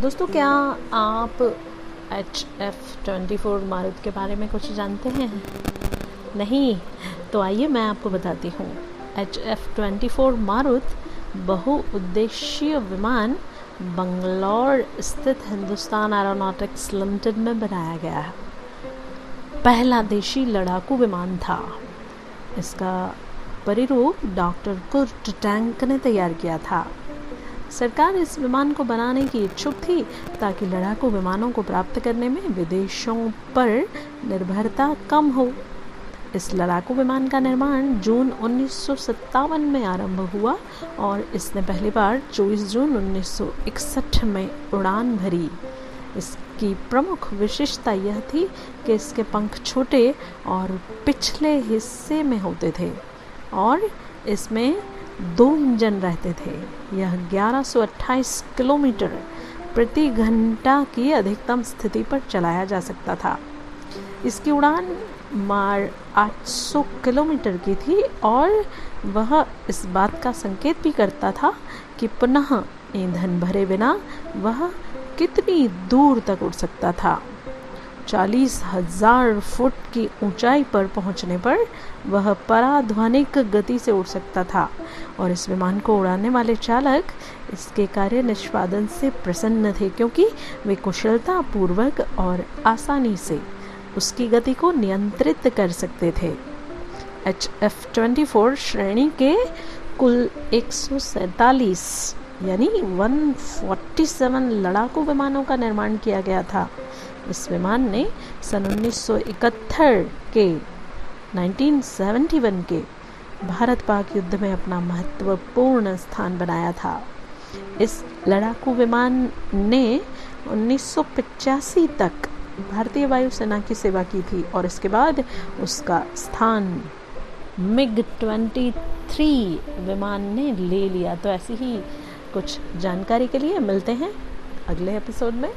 दोस्तों, क्या आप H F twenty four Marut के बारे में कुछ जानते हैं? नहीं? तो आइए मैं आपको बताती हूँ। H F twenty four Marut बहुउद्देशीय विमान बंगलौर स्थित हिंदुस्तान एरोनॉटिक्स लिमिटेड में बनाया गया है। पहला देशी लड़ाकू विमान था। इसका परिरूप डॉक्टर कुर्ट टैंक ने तैयार किया था। सरकार इस विमान को बनाने की इच्छुक थी ताकि लड़ाकू विमानों को प्राप्त करने में विदेशों पर निर्भरता कम हो। इस लड़ाकू विमान का निर्माण जून उन्नीस सौ सत्तावन में आरंभ हुआ और इसने पहली बार 24 जून 1961 में उड़ान भरी। इसकी प्रमुख विशेषता यह थी कि इसके पंख छोटे और पिछले हिस्से में होते थे और इसमें दो इंजन रहते थे। यह 1128 किलोमीटर प्रति घंटा की अधिकतम स्थिति पर चलाया जा सकता था। इसकी उड़ान मार 800 किलोमीटर की थी और वह इस बात का संकेत भी करता था कि पुनः ईंधन भरे बिना वह कितनी दूर तक उड़ सकता था। चालीस हज़ार फुट की ऊंचाई पर पहुँचने पर वह पराध्वनिक गति से उड़ सकता था और इस विमान को उड़ाने वाले चालक इसके कार्य निष्पादन से प्रसन्न थे क्योंकि वे कुशलता पूर्वक और आसानी से उसकी गति को नियंत्रित कर सकते थे। एच एफ़ ट्वेंटी फोर श्रेणी के कुल एक यानी 147 लड़ाकू विमानों का निर्माण किया गया था। इस विमान ने सन 1971 के 1971 के भारत पाक युद्ध में अपना महत्वपूर्ण स्थान बनाया था। इस लड़ाकू विमान ने 1985 तक भारतीय वायुसेना की सेवा की थी और इसके बाद उसका स्थान मिग 23 विमान ने ले लिया। तो ऐसी ही कुछ जानकारी के लिए मिलते हैं अगले एपिसोड में।